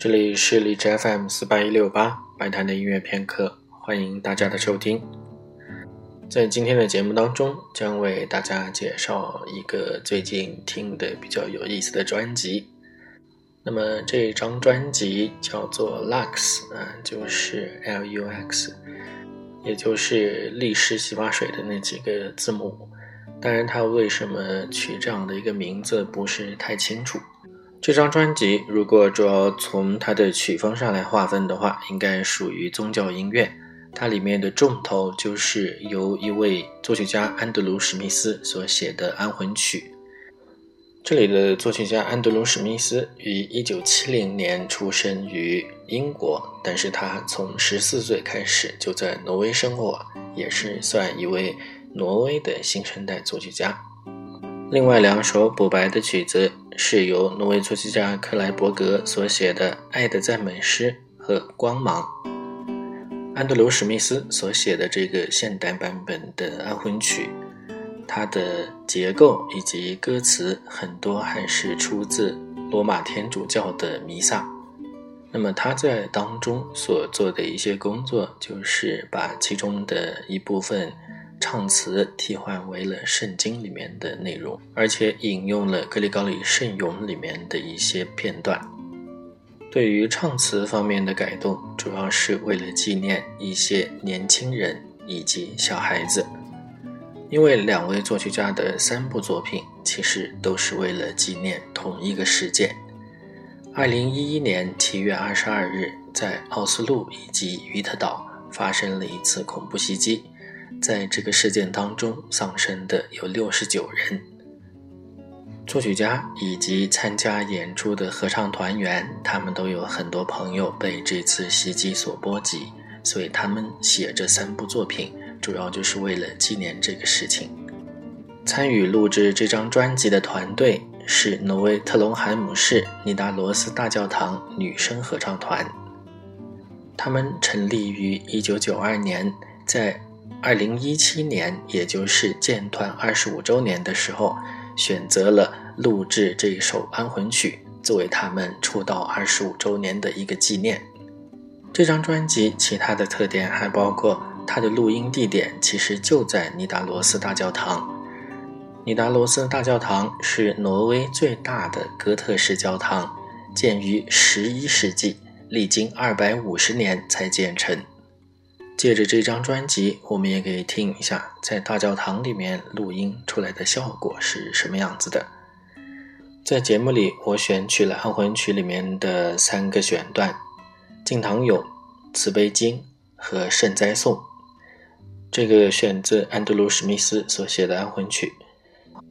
这里是荔枝 FM 四八一六八白谈的音乐片刻，欢迎大家的收听。在今天的节目当中，将为大家介绍一个最近听的比较有意思的专辑。那么这张专辑叫做 Lux，啊，就是 L U X，也就是力士洗发水的那几个字母。当然，它为什么取这样的一个名字不是太清楚。这张专辑如果主要从它的曲风上来划分的话，应该属于宗教音乐。它里面的重头就是由一位作曲家安德鲁·史密斯所写的安魂曲。这里的作曲家安德鲁·史密斯于1970年出生于英国，但是他从14岁开始就在挪威生活，也是算一位挪威的新生代作曲家。另外两首补白的曲子是由挪威作曲家克莱伯格所写的《爱的赞美诗》和《光芒》。安德鲁·史密斯所写的这个现代版本的安魂曲，它的结构以及歌词很多还是出自罗马天主教的弥撒。那么他在当中所做的一些工作，就是把其中的一部分唱词替换为了圣经里面的内容，而且引用了格里高利圣咏里面的一些片段。对于唱词方面的改动，主要是为了纪念一些年轻人以及小孩子，因为两位作曲家的三部作品其实都是为了纪念同一个事件。二零一一年七月二十二日，在奥斯陆以及于特岛发生了一次恐怖袭击，在这个事件当中丧生的有六十九人。作曲家以及参加演出的合唱团员，他们都有很多朋友被这次袭击所波及，所以他们写这三部作品，主要就是为了纪念这个事情。参与录制这张专辑的团队是挪威特隆海姆市尼达罗斯大教堂女声合唱团，他们成立于1992年，在2017年，也就是建团25周年的时候。选择了录制这首安魂曲，作为他们出道二十五周年的一个纪念。这张专辑其他的特点还包括，它的录音地点其实就在尼达罗斯大教堂。尼达罗斯大教堂是挪威最大的哥特式教堂，建于十一世纪，历经二百五十年才建成。借着这张专辑，我们也可以听一下在大教堂里面录音出来的效果是什么样子的。在节目里，我选取了安魂曲里面的三个选段：敬堂咏、慈悲经和圣哉颂。这个选自安德鲁·史密斯所写的安魂曲。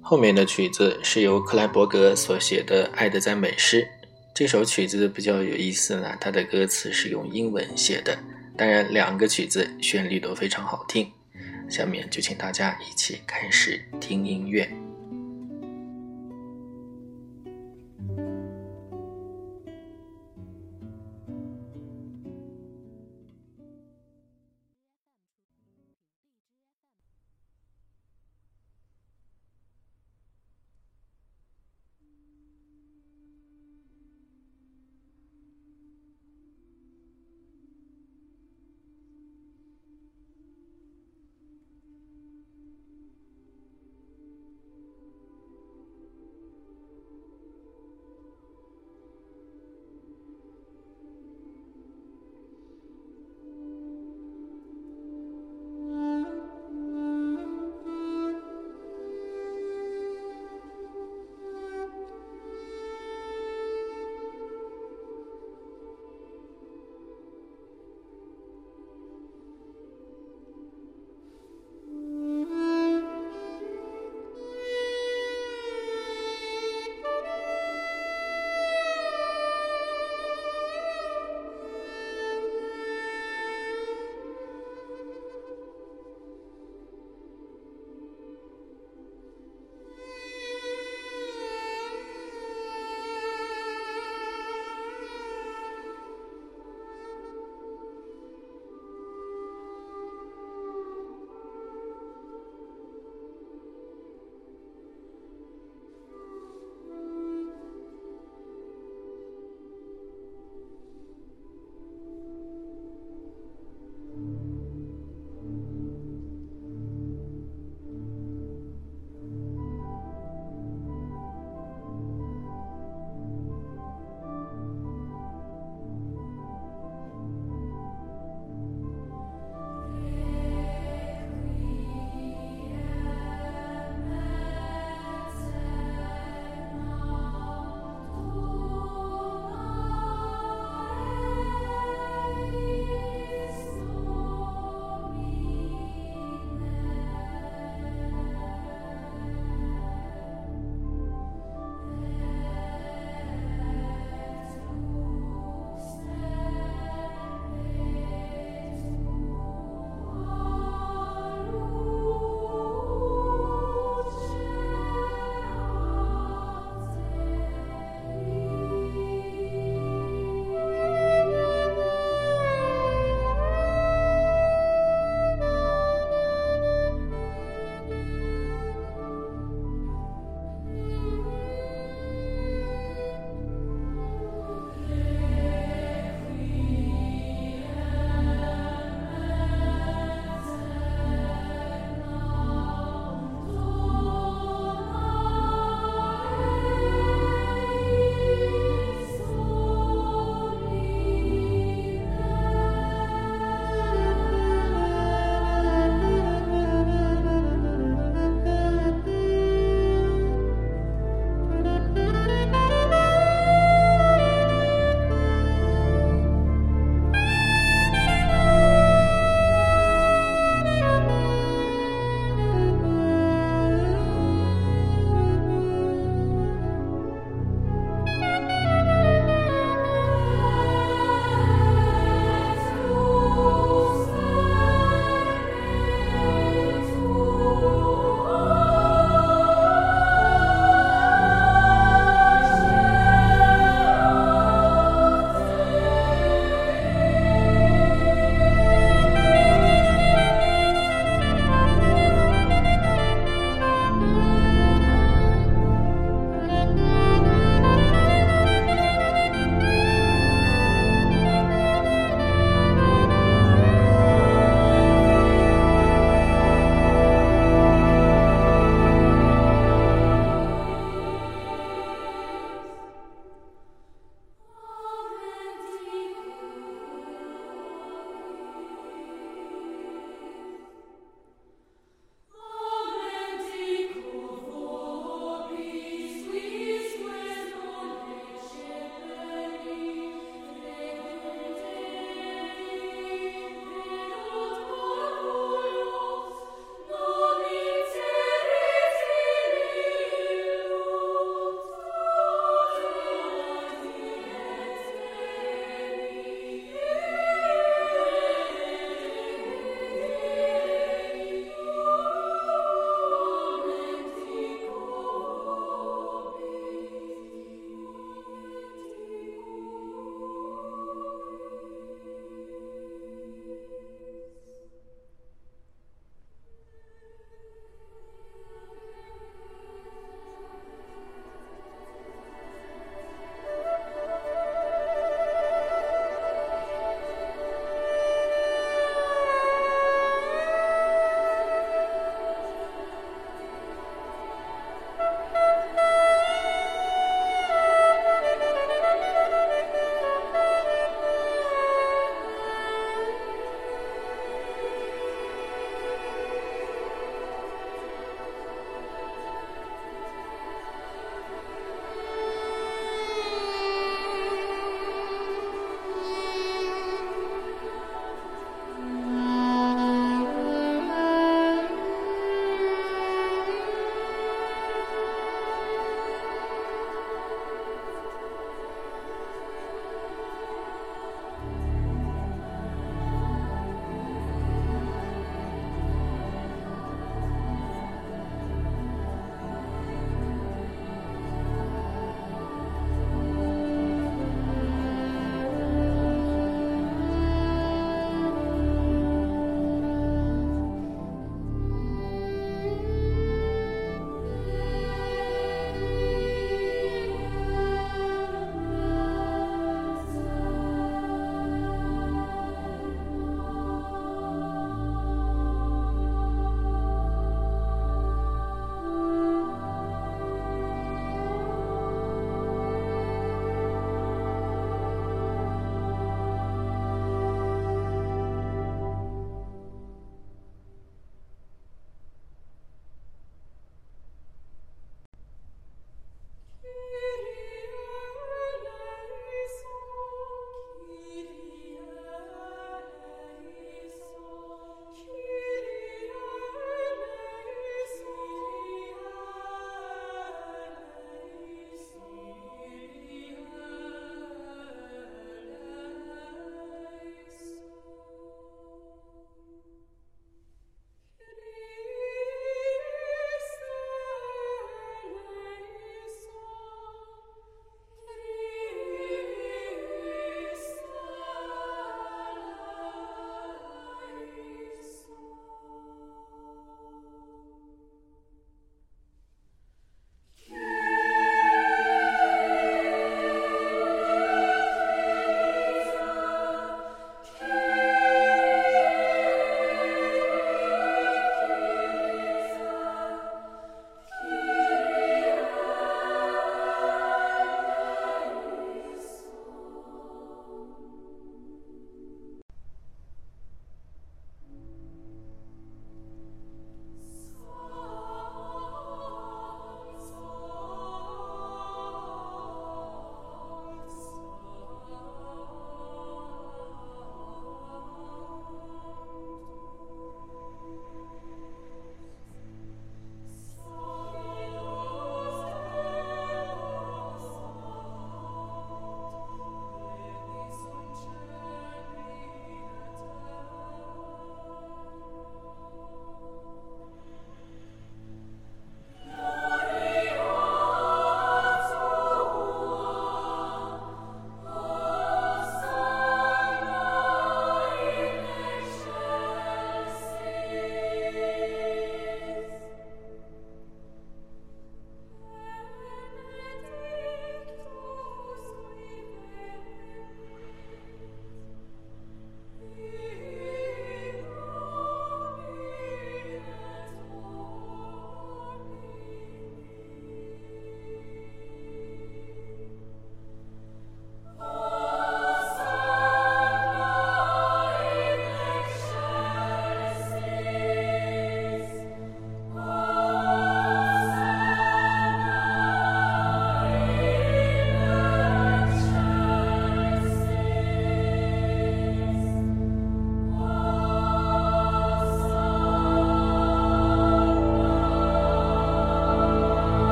后面的曲子是由克莱伯格所写的《爱的赞美诗》。这首曲子比较有意思呢，它的歌词是用英文写的。当然，两个曲子旋律都非常好听。下面就请大家一起开始听音乐。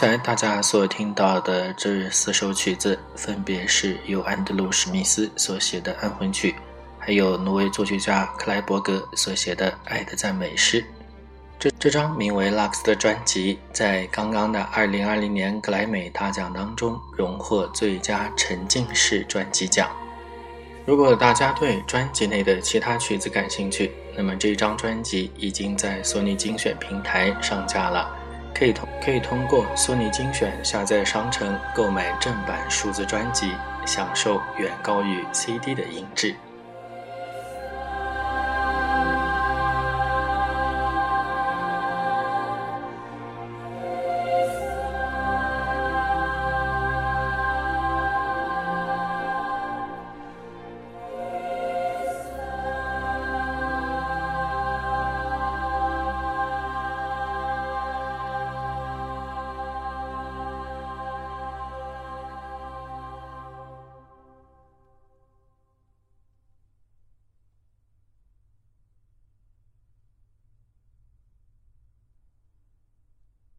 才大家所听到的这四首曲子，分别是由安德鲁·史密斯所写的安魂曲，还有挪威作曲家克莱伯格所写的《爱的赞美诗》。这这张名为《Lux》的专辑，在刚刚的2020年格莱美大奖当中荣获最佳沉浸式专辑奖。如果大家对专辑内的其他曲子感兴趣，那么这张专辑已经在索尼精选平台上架了。可以通可以通过索尼精选下载商城购买正版数字专辑，享受远高于 CD 的音质。